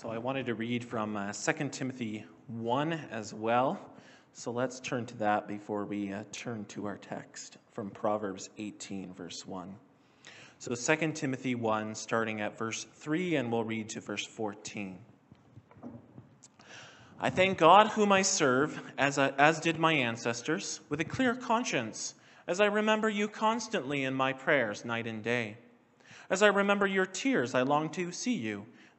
So I wanted to read from uh, 2 Timothy 1 as well. So let's turn to that before we uh, turn to our text from Proverbs 18, verse 1. So 2 Timothy 1, starting at verse 3, and we'll read to verse 14. I thank God, whom I serve, as, I, as did my ancestors, with a clear conscience, as I remember you constantly in my prayers, night and day. As I remember your tears, I long to see you,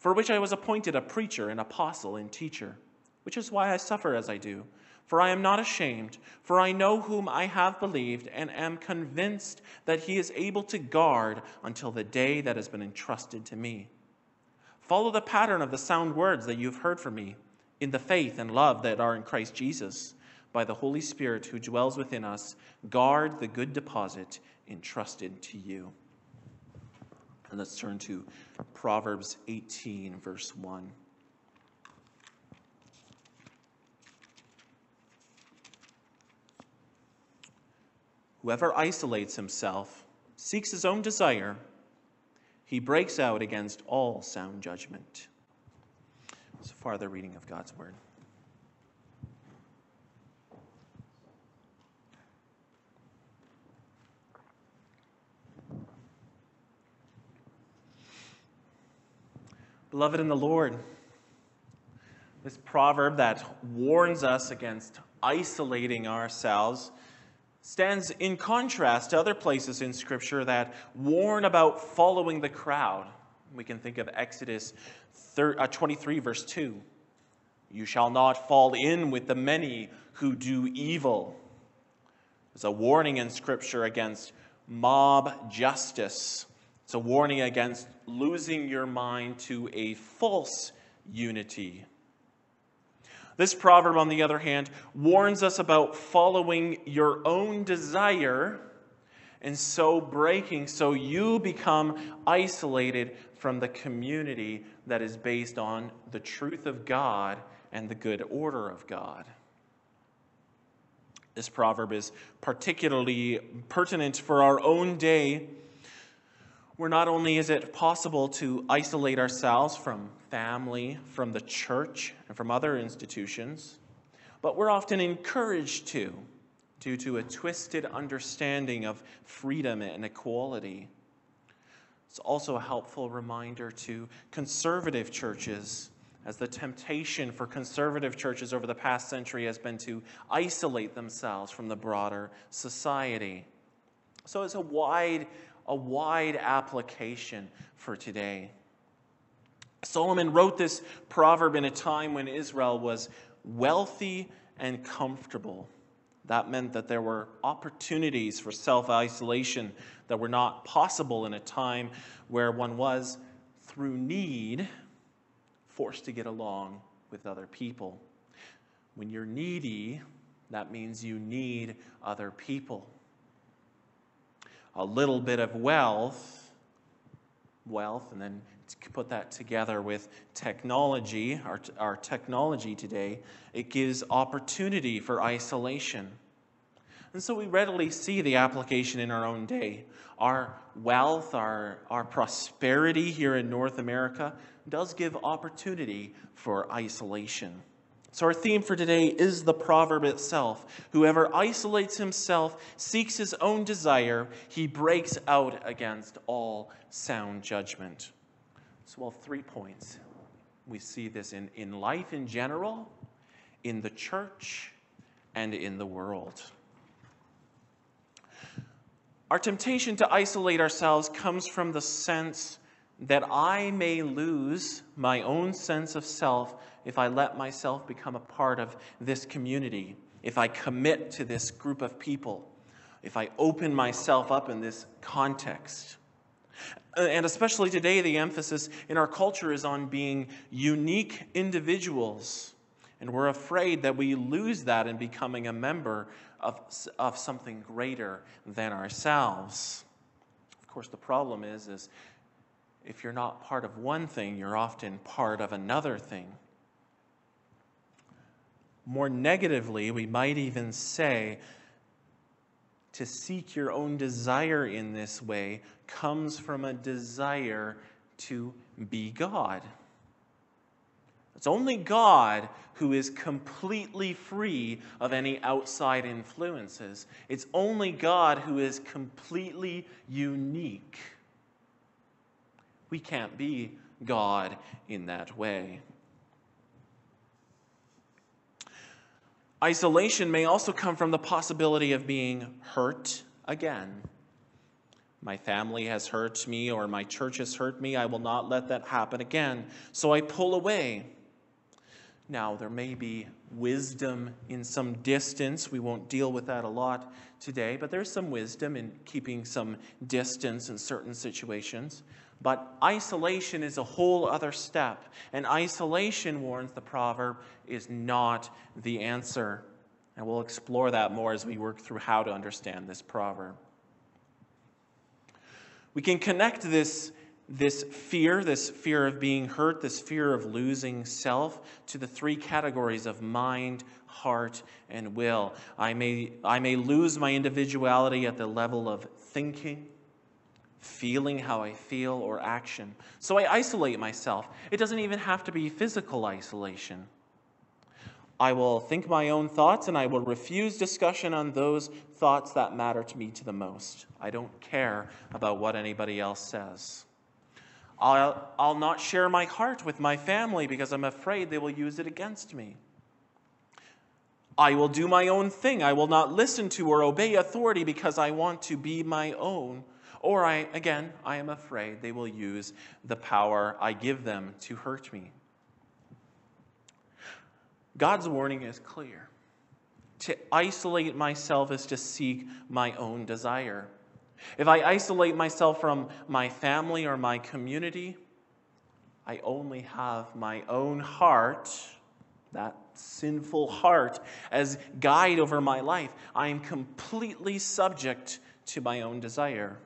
for which I was appointed a preacher, an apostle, and teacher, which is why I suffer as I do. For I am not ashamed, for I know whom I have believed, and am convinced that he is able to guard until the day that has been entrusted to me. Follow the pattern of the sound words that you have heard from me, in the faith and love that are in Christ Jesus. By the Holy Spirit who dwells within us, guard the good deposit entrusted to you. And let's turn to Proverbs 18, verse 1. Whoever isolates himself, seeks his own desire, he breaks out against all sound judgment. So far, the reading of God's word. Beloved in the Lord, this proverb that warns us against isolating ourselves stands in contrast to other places in Scripture that warn about following the crowd. We can think of Exodus uh, 23, verse 2. You shall not fall in with the many who do evil. There's a warning in Scripture against mob justice it's a warning against losing your mind to a false unity. This proverb, on the other hand, warns us about following your own desire and so breaking, so you become isolated from the community that is based on the truth of God and the good order of God. This proverb is particularly pertinent for our own day where not only is it possible to isolate ourselves from family, from the church, and from other institutions, but we're often encouraged to due to a twisted understanding of freedom and equality. It's also a helpful reminder to conservative churches, as the temptation for conservative churches over the past century has been to isolate themselves from the broader society. So it's a wide a wide application for today. Solomon wrote this proverb in a time when Israel was wealthy and comfortable. That meant that there were opportunities for self isolation that were not possible in a time where one was, through need, forced to get along with other people. When you're needy, that means you need other people a little bit of wealth, wealth, and then put that together with technology, our, our technology today, it gives opportunity for isolation. And so we readily see the application in our own day. Our wealth, our, our prosperity here in North America does give opportunity for isolation. So, our theme for today is the proverb itself. Whoever isolates himself, seeks his own desire, he breaks out against all sound judgment. So, well, three points. We see this in, in life in general, in the church, and in the world. Our temptation to isolate ourselves comes from the sense that I may lose my own sense of self if I let myself become a part of this community, if I commit to this group of people, if I open myself up in this context. Uh, and especially today, the emphasis in our culture is on being unique individuals. And we're afraid that we lose that in becoming a member of, of something greater than ourselves. Of course, the problem is, is if you're not part of one thing, you're often part of another thing. More negatively, we might even say to seek your own desire in this way comes from a desire to be God. It's only God who is completely free of any outside influences. It's only God who is completely unique. We can't be God in that way. Isolation may also come from the possibility of being hurt again. My family has hurt me, or my church has hurt me. I will not let that happen again. So I pull away. Now, there may be wisdom in some distance. We won't deal with that a lot today, but there's some wisdom in keeping some distance in certain situations. But isolation is a whole other step. And isolation, warns the proverb, is not the answer. And we'll explore that more as we work through how to understand this proverb. We can connect this, this fear, this fear of being hurt, this fear of losing self, to the three categories of mind, heart, and will. I may, I may lose my individuality at the level of thinking feeling how I feel, or action. So I isolate myself. It doesn't even have to be physical isolation. I will think my own thoughts and I will refuse discussion on those thoughts that matter to me to the most. I don't care about what anybody else says. I'll, I'll not share my heart with my family because I'm afraid they will use it against me. I will do my own thing. I will not listen to or obey authority because I want to be my own or I, again, I am afraid they will use the power I give them to hurt me. God's warning is clear. To isolate myself is to seek my own desire. If I isolate myself from my family or my community, I only have my own heart, that sinful heart, as guide over my life. I am completely subject to my own desire.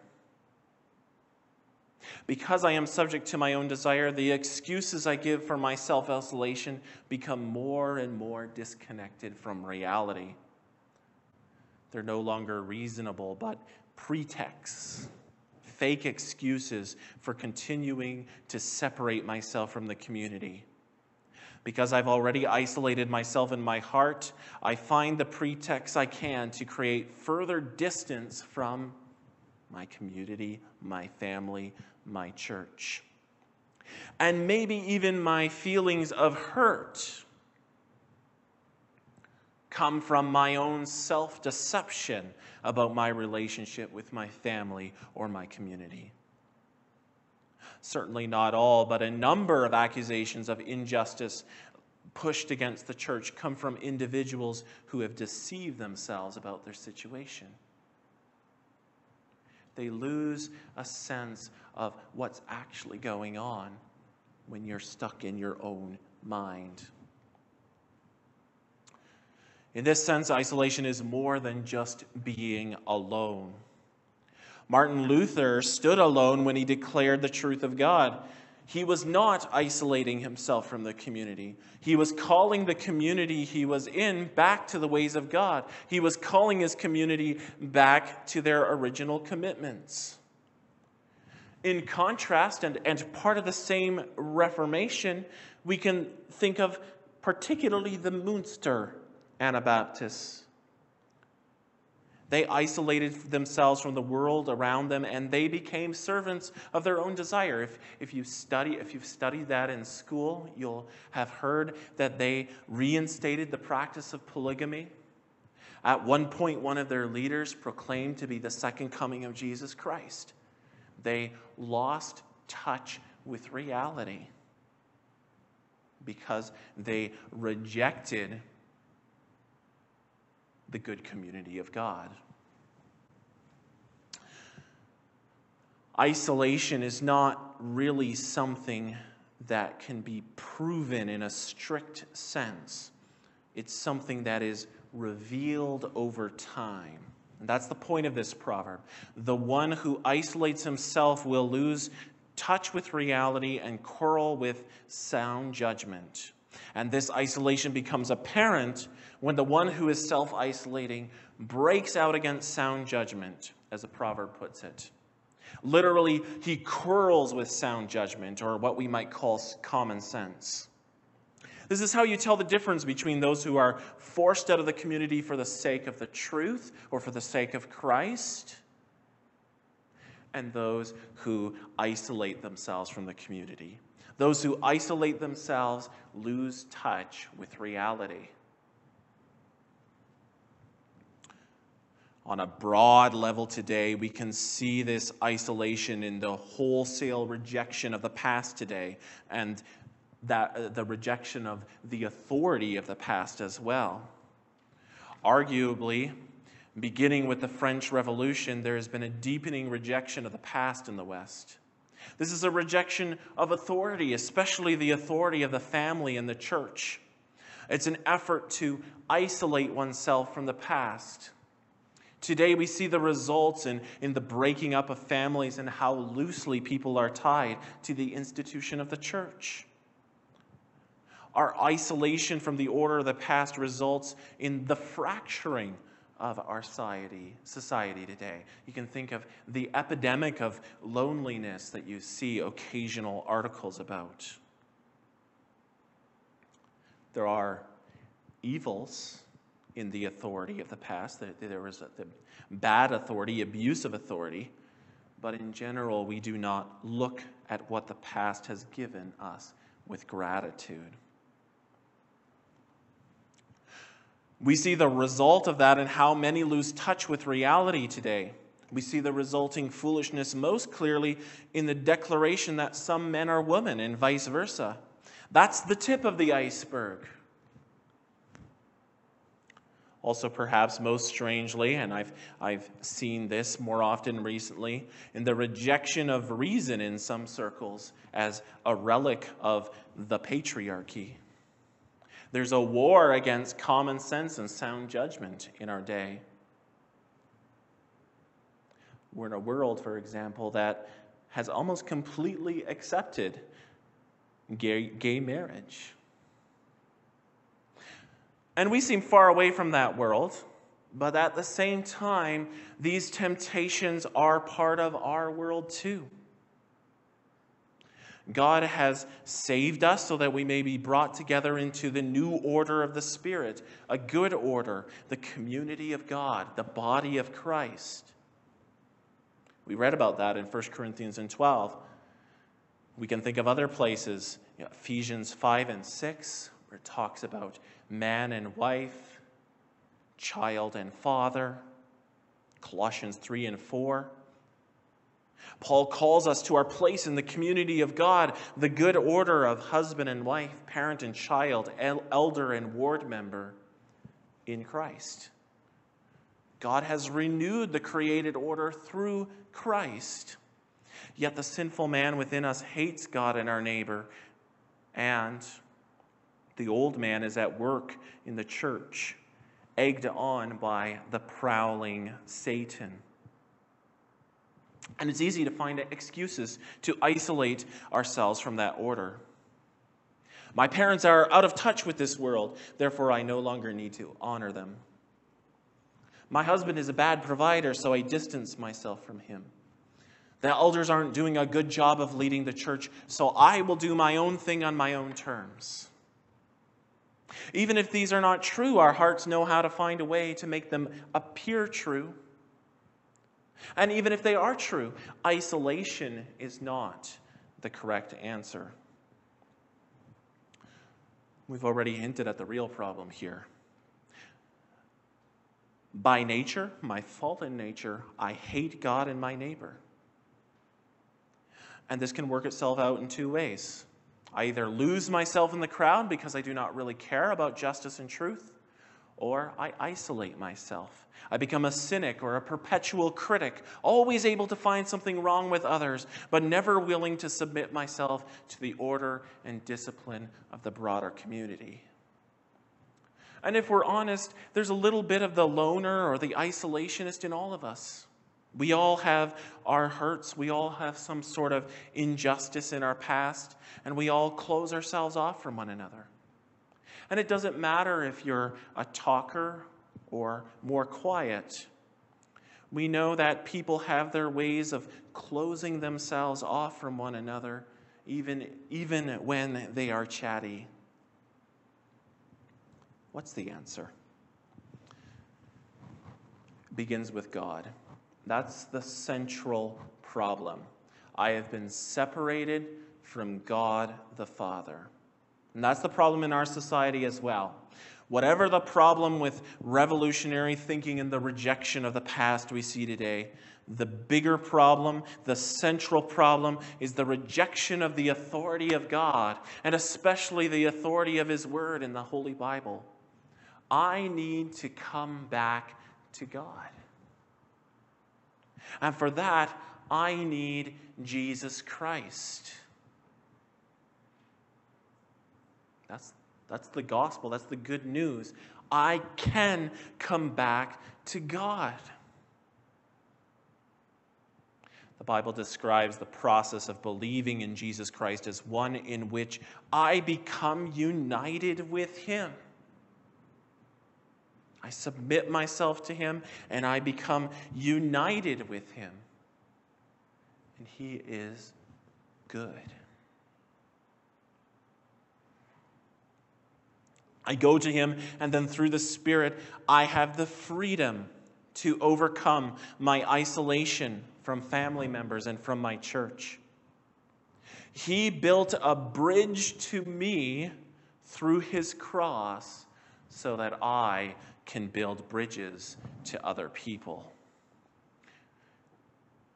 Because I am subject to my own desire, the excuses I give for my self isolation become more and more disconnected from reality. They're no longer reasonable, but pretexts, fake excuses for continuing to separate myself from the community. Because I've already isolated myself in my heart, I find the pretext I can to create further distance from my community, my family, my church. And maybe even my feelings of hurt come from my own self deception about my relationship with my family or my community. Certainly not all, but a number of accusations of injustice pushed against the church come from individuals who have deceived themselves about their situation they lose a sense of what's actually going on when you're stuck in your own mind. In this sense, isolation is more than just being alone. Martin Luther stood alone when he declared the truth of God. He was not isolating himself from the community. He was calling the community he was in back to the ways of God. He was calling his community back to their original commitments. In contrast, and, and part of the same Reformation, we can think of particularly the Munster Anabaptists They isolated themselves from the world around them and they became servants of their own desire. If, if, you study, if you've studied that in school, you'll have heard that they reinstated the practice of polygamy. At one point, one of their leaders proclaimed to be the second coming of Jesus Christ. They lost touch with reality because they rejected the good community of God. Isolation is not really something that can be proven in a strict sense. It's something that is revealed over time. And that's the point of this proverb. The one who isolates himself will lose touch with reality and quarrel with sound judgment. And this isolation becomes apparent when the one who is self isolating breaks out against sound judgment, as the proverb puts it. Literally, he quarrels with sound judgment, or what we might call common sense. This is how you tell the difference between those who are forced out of the community for the sake of the truth or for the sake of Christ and those who isolate themselves from the community. Those who isolate themselves lose touch with reality. On a broad level today, we can see this isolation in the wholesale rejection of the past today and that, uh, the rejection of the authority of the past as well. Arguably, Beginning with the French Revolution, there has been a deepening rejection of the past in the West. This is a rejection of authority, especially the authority of the family and the church. It's an effort to isolate oneself from the past. Today, we see the results in, in the breaking up of families and how loosely people are tied to the institution of the church. Our isolation from the order of the past results in the fracturing of our society, society today. You can think of the epidemic of loneliness that you see occasional articles about. There are evils in the authority of the past. There was the bad authority, abuse of authority. But in general, we do not look at what the past has given us with gratitude. We see the result of that in how many lose touch with reality today. We see the resulting foolishness most clearly in the declaration that some men are women and vice versa. That's the tip of the iceberg. Also, perhaps most strangely, and I've, I've seen this more often recently, in the rejection of reason in some circles as a relic of the patriarchy. There's a war against common sense and sound judgment in our day. We're in a world, for example, that has almost completely accepted gay, gay marriage. And we seem far away from that world, but at the same time, these temptations are part of our world too. God has saved us so that we may be brought together into the new order of the Spirit, a good order, the community of God, the body of Christ. We read about that in 1 Corinthians and 12. We can think of other places, Ephesians 5 and 6, where it talks about man and wife, child and father, Colossians 3 and 4. Paul calls us to our place in the community of God, the good order of husband and wife, parent and child, elder and ward member in Christ. God has renewed the created order through Christ. Yet the sinful man within us hates God and our neighbor, and the old man is at work in the church, egged on by the prowling Satan. And it's easy to find excuses to isolate ourselves from that order. My parents are out of touch with this world, therefore, I no longer need to honor them. My husband is a bad provider, so I distance myself from him. The elders aren't doing a good job of leading the church, so I will do my own thing on my own terms. Even if these are not true, our hearts know how to find a way to make them appear true And even if they are true, isolation is not the correct answer. We've already hinted at the real problem here. By nature, my fallen nature, I hate God and my neighbor. And this can work itself out in two ways. I either lose myself in the crowd because I do not really care about justice and truth, or I isolate myself. I become a cynic or a perpetual critic, always able to find something wrong with others, but never willing to submit myself to the order and discipline of the broader community. And if we're honest, there's a little bit of the loner or the isolationist in all of us. We all have our hurts. We all have some sort of injustice in our past, and we all close ourselves off from one another. And it doesn't matter if you're a talker or more quiet. We know that people have their ways of closing themselves off from one another, even, even when they are chatty. What's the answer? Begins with God. That's the central problem. I have been separated from God the Father. And that's the problem in our society as well. Whatever the problem with revolutionary thinking and the rejection of the past we see today, the bigger problem, the central problem, is the rejection of the authority of God, and especially the authority of His Word in the Holy Bible. I need to come back to God. And for that, I need Jesus Christ. That's, that's the gospel, that's the good news. I can come back to God. The Bible describes the process of believing in Jesus Christ as one in which I become united with Him. I submit myself to Him and I become united with Him. And He is good. I go to Him, and then through the Spirit, I have the freedom to overcome my isolation from family members and from my church. He built a bridge to me through His cross so that I can build bridges to other people.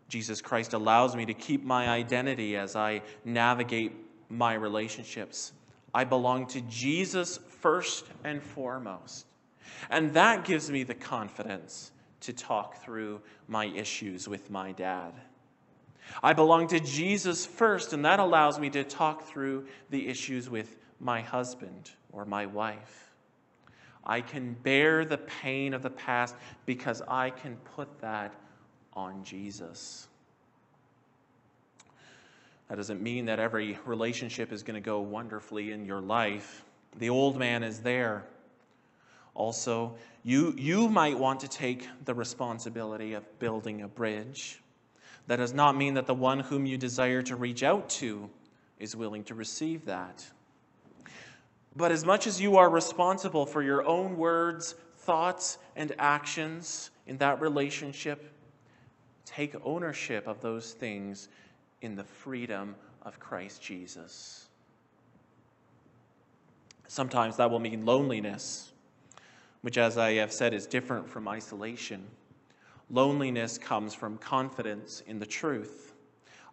Jesus Christ allows me to keep my identity as I navigate my relationships. I belong to Jesus first and foremost. And that gives me the confidence to talk through my issues with my dad. I belong to Jesus first, and that allows me to talk through the issues with my husband or my wife. I can bear the pain of the past because I can put that on Jesus. That doesn't mean that every relationship is going to go wonderfully in your life. The old man is there. Also, you, you might want to take the responsibility of building a bridge. That does not mean that the one whom you desire to reach out to is willing to receive that. But as much as you are responsible for your own words, thoughts, and actions in that relationship, take ownership of those things in the freedom of Christ Jesus. Sometimes that will mean loneliness, which, as I have said, is different from isolation. Loneliness comes from confidence in the truth,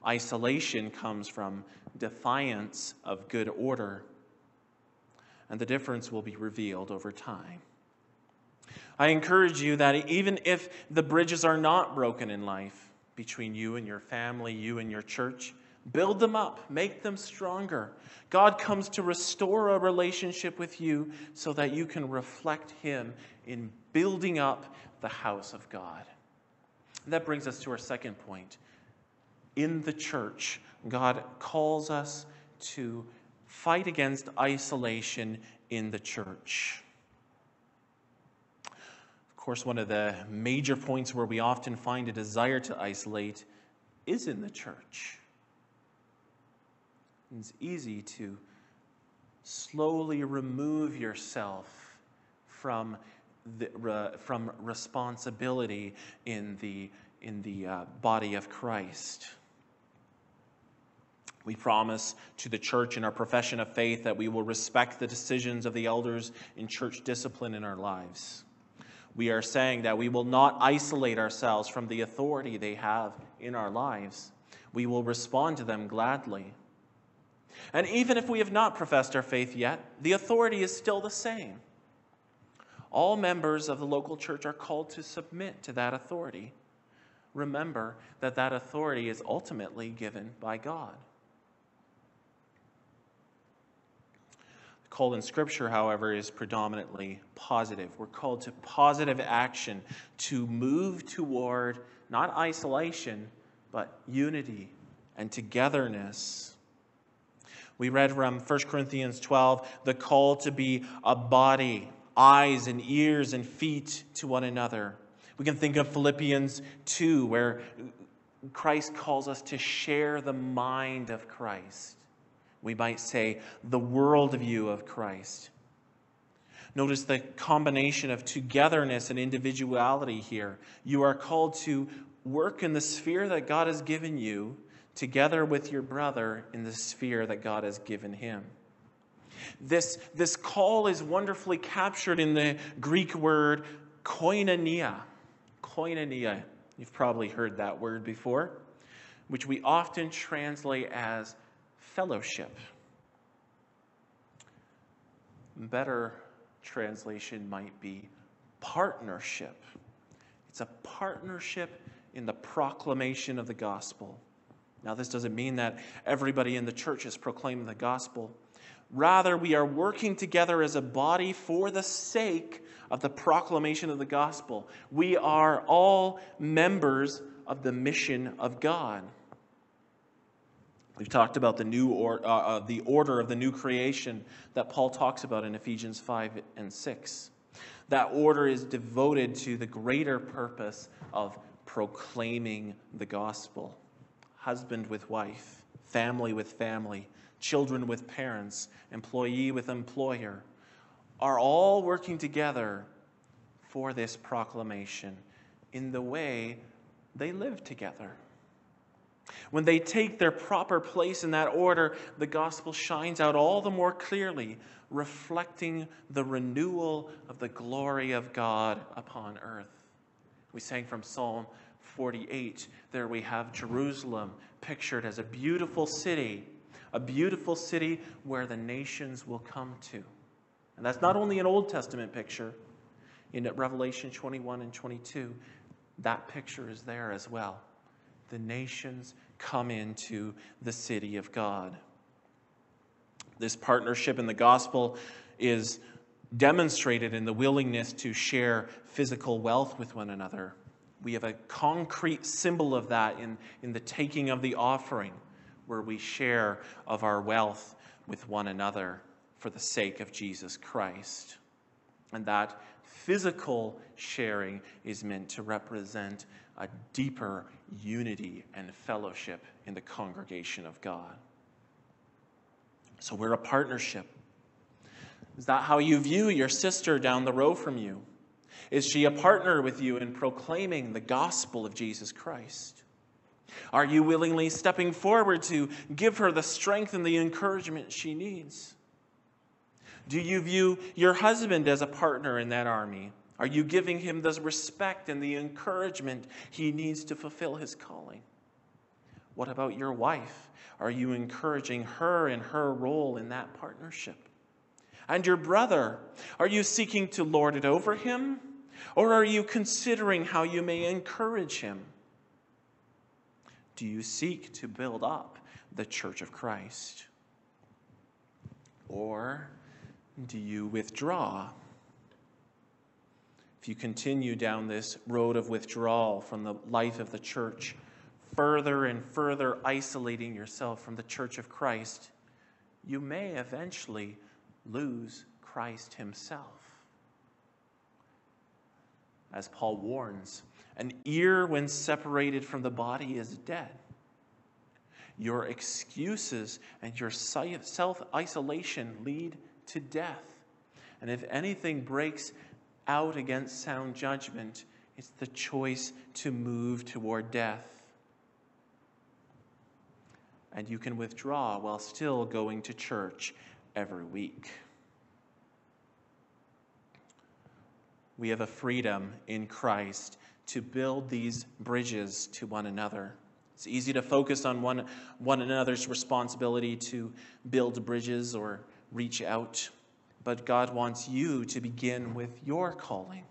isolation comes from defiance of good order. And the difference will be revealed over time. I encourage you that even if the bridges are not broken in life between you and your family, you and your church, Build them up, make them stronger. God comes to restore a relationship with you so that you can reflect Him in building up the house of God. That brings us to our second point. In the church, God calls us to fight against isolation in the church. Of course, one of the major points where we often find a desire to isolate is in the church. It's easy to slowly remove yourself from, the, from responsibility in the, in the uh, body of Christ. We promise to the church in our profession of faith that we will respect the decisions of the elders in church discipline in our lives. We are saying that we will not isolate ourselves from the authority they have in our lives. We will respond to them gladly. And even if we have not professed our faith yet, the authority is still the same. All members of the local church are called to submit to that authority. Remember that that authority is ultimately given by God. The call in Scripture, however, is predominantly positive. We're called to positive action to move toward not isolation, but unity and togetherness. We read from 1 Corinthians 12 the call to be a body, eyes and ears and feet to one another. We can think of Philippians 2, where Christ calls us to share the mind of Christ. We might say the worldview of Christ. Notice the combination of togetherness and individuality here. You are called to work in the sphere that God has given you together with your brother in the sphere that God has given him. This, this call is wonderfully captured in the Greek word koinonia. Koinonia. You've probably heard that word before, which we often translate as fellowship. Better translation might be partnership. It's a partnership in the proclamation of the gospel. Now, this doesn't mean that everybody in the church is proclaiming the gospel. Rather, we are working together as a body for the sake of the proclamation of the gospel. We are all members of the mission of God. We've talked about the new or, uh, uh, the order of the new creation that Paul talks about in Ephesians 5 and 6. That order is devoted to the greater purpose of proclaiming the gospel husband with wife, family with family, children with parents, employee with employer, are all working together for this proclamation in the way they live together. When they take their proper place in that order, the gospel shines out all the more clearly, reflecting the renewal of the glory of God upon earth. We sang from Psalm 48. There we have Jerusalem pictured as a beautiful city, a beautiful city where the nations will come to. And that's not only an Old Testament picture, in Revelation 21 and 22, that picture is there as well. The nations come into the city of God. This partnership in the gospel is demonstrated in the willingness to share physical wealth with one another we have a concrete symbol of that in, in the taking of the offering, where we share of our wealth with one another for the sake of Jesus Christ. And that physical sharing is meant to represent a deeper unity and fellowship in the congregation of God. So we're a partnership. Is that how you view your sister down the row from you? Is she a partner with you in proclaiming the gospel of Jesus Christ? Are you willingly stepping forward to give her the strength and the encouragement she needs? Do you view your husband as a partner in that army? Are you giving him the respect and the encouragement he needs to fulfill his calling? What about your wife? Are you encouraging her in her role in that partnership? And your brother, are you seeking to lord it over him? Or are you considering how you may encourage him? Do you seek to build up the church of Christ? Or do you withdraw? If you continue down this road of withdrawal from the life of the church, further and further isolating yourself from the church of Christ, you may eventually lose Christ Himself as Paul warns. An ear, when separated from the body, is dead. Your excuses and your self isolation lead to death. And if anything breaks out against sound judgment, it's the choice to move toward death. And you can withdraw while still going to church every week. We have a freedom in Christ to build these bridges to one another. It's easy to focus on one, one another's responsibility to build bridges or reach out, but God wants you to begin with your calling.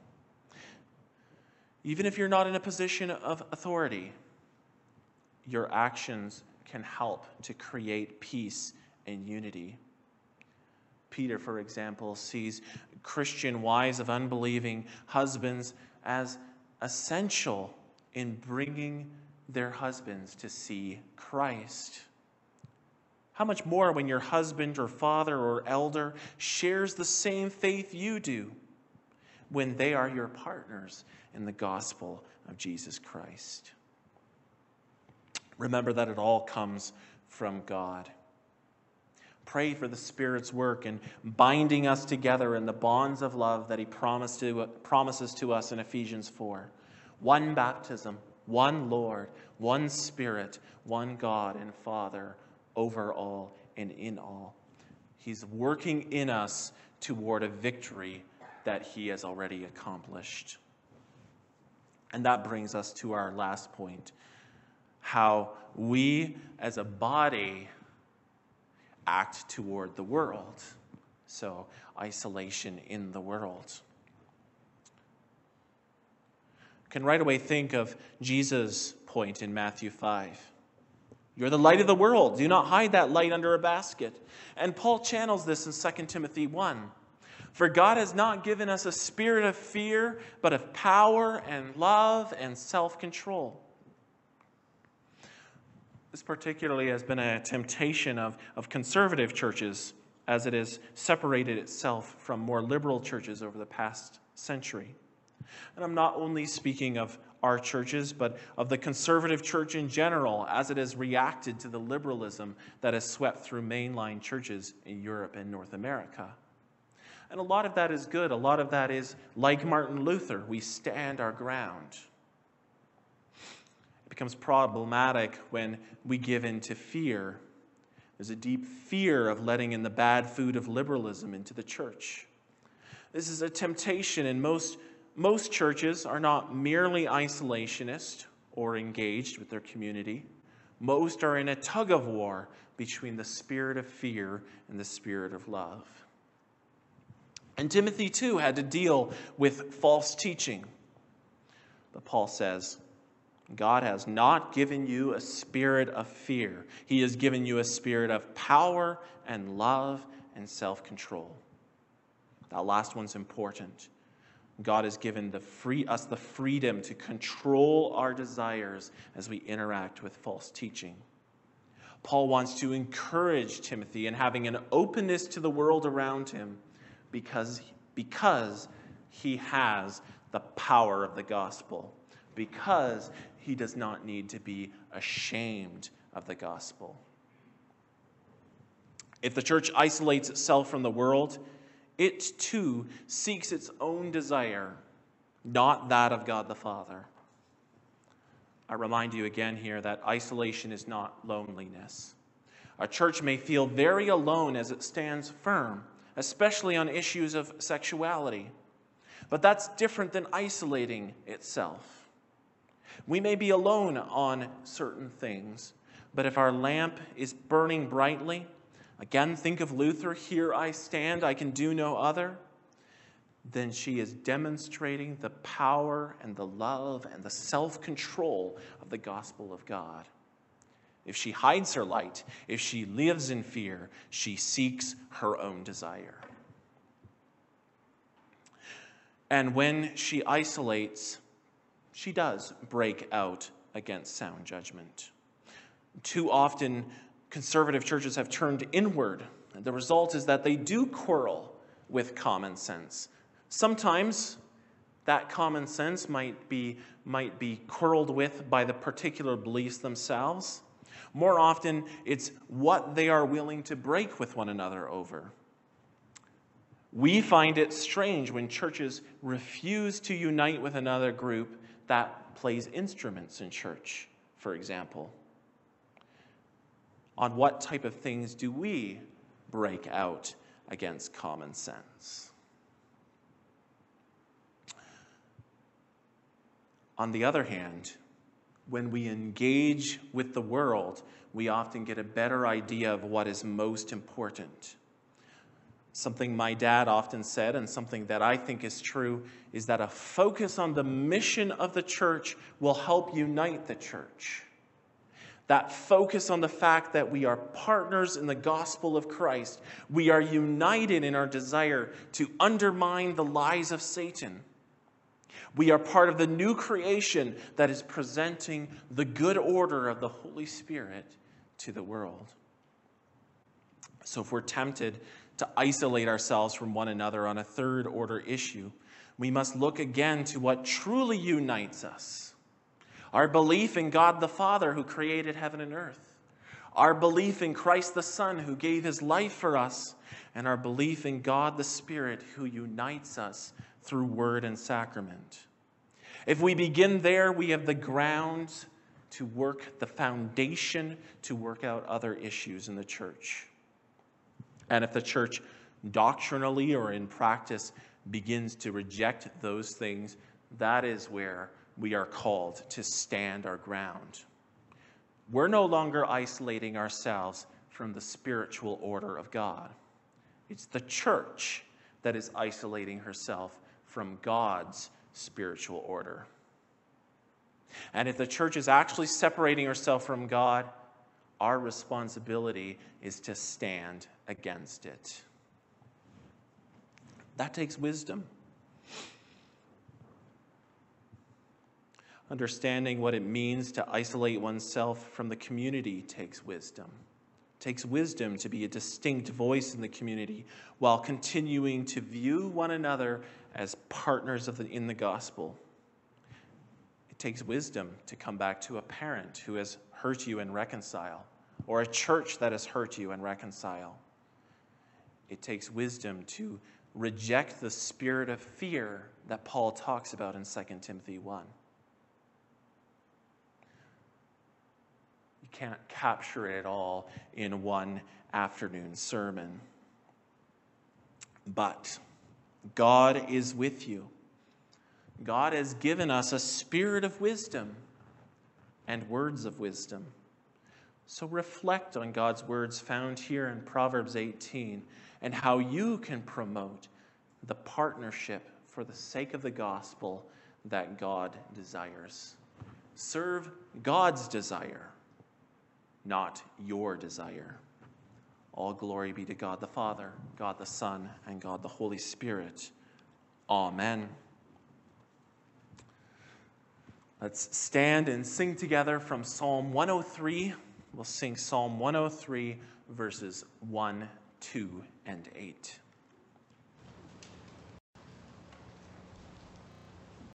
Even if you're not in a position of authority, your actions can help to create peace and unity. Peter, for example, sees Christian wives of unbelieving husbands as essential in bringing their husbands to see Christ. How much more when your husband or father or elder shares the same faith you do when they are your partners in the gospel of Jesus Christ. Remember that it all comes from God. Pray for the Spirit's work in binding us together in the bonds of love that He to, promises to us in Ephesians 4. One baptism, one Lord, one Spirit, one God and Father over all and in all. He's working in us toward a victory that He has already accomplished. And that brings us to our last point how we as a body act toward the world. So, isolation in the world. Can right away think of Jesus' point in Matthew 5. You're the light of the world. Do not hide that light under a basket. And Paul channels this in 2 Timothy 1. For God has not given us a spirit of fear, but of power and love and self control. This particularly has been a temptation of, of conservative churches as it has separated itself from more liberal churches over the past century. And I'm not only speaking of our churches, but of the conservative church in general as it has reacted to the liberalism that has swept through mainline churches in Europe and North America. And a lot of that is good. A lot of that is like Martin Luther, we stand our ground. It becomes problematic when we give in to fear. There's a deep fear of letting in the bad food of liberalism into the church. This is a temptation, and most, most churches are not merely isolationist or engaged with their community. Most are in a tug of war between the spirit of fear and the spirit of love. And Timothy, too, had to deal with false teaching. But Paul says, God has not given you a spirit of fear. He has given you a spirit of power and love and self control. That last one's important. God has given the free, us the freedom to control our desires as we interact with false teaching. Paul wants to encourage Timothy in having an openness to the world around him because, because he has the power of the gospel, because he does not need to be ashamed of the gospel. If the church isolates itself from the world, it too seeks its own desire, not that of God the Father. I remind you again here that isolation is not loneliness. A church may feel very alone as it stands firm especially on issues of sexuality. But that's different than isolating itself. We may be alone on certain things, but if our lamp is burning brightly, again, think of Luther, here I stand, I can do no other, then she is demonstrating the power and the love and the self control of the gospel of God. If she hides her light, if she lives in fear, she seeks her own desire. And when she isolates, she does break out against sound judgment. Too often, conservative churches have turned inward. And the result is that they do quarrel with common sense. Sometimes that common sense might be, might be quarreled with by the particular beliefs themselves. More often, it's what they are willing to break with one another over. We find it strange when churches refuse to unite with another group that plays instruments in church, for example. On what type of things do we break out against common sense? On the other hand, when we engage with the world, we often get a better idea of what is most important. Something my dad often said, and something that I think is true, is that a focus on the mission of the church will help unite the church. That focus on the fact that we are partners in the gospel of Christ. We are united in our desire to undermine the lies of Satan we are part of the new creation that is presenting the good order of the Holy Spirit to the world. So, if we're tempted to isolate ourselves from one another on a third order issue, we must look again to what truly unites us our belief in God the Father who created heaven and earth, our belief in Christ the Son who gave his life for us, and our belief in God the Spirit who unites us through word and sacrament. If we begin there, we have the grounds to work, the foundation to work out other issues in the church. And if the church doctrinally or in practice begins to reject those things, that is where we are called to stand our ground. We're no longer isolating ourselves from the spiritual order of God. It's the church that is isolating herself from God's spiritual order. And if the church is actually separating herself from God, our responsibility is to stand against it. That takes wisdom. Understanding what it means to isolate oneself from the community takes wisdom. It takes wisdom to be a distinct voice in the community while continuing to view one another as partners the, in the gospel. It takes wisdom to come back to a parent who has hurt you and reconcile, or a church that has hurt you and reconcile. It takes wisdom to reject the spirit of fear that Paul talks about in 2 Timothy 1. Can't capture it all in one afternoon sermon. But God is with you. God has given us a spirit of wisdom and words of wisdom. So reflect on God's words found here in Proverbs 18 and how you can promote the partnership for the sake of the gospel that God desires. Serve God's desire, not your desire. All glory be to God the Father, God the Son, and God the Holy Spirit. Amen. Let's stand and sing together from Psalm 103. We'll sing Psalm 103, verses 1, 2, and 8.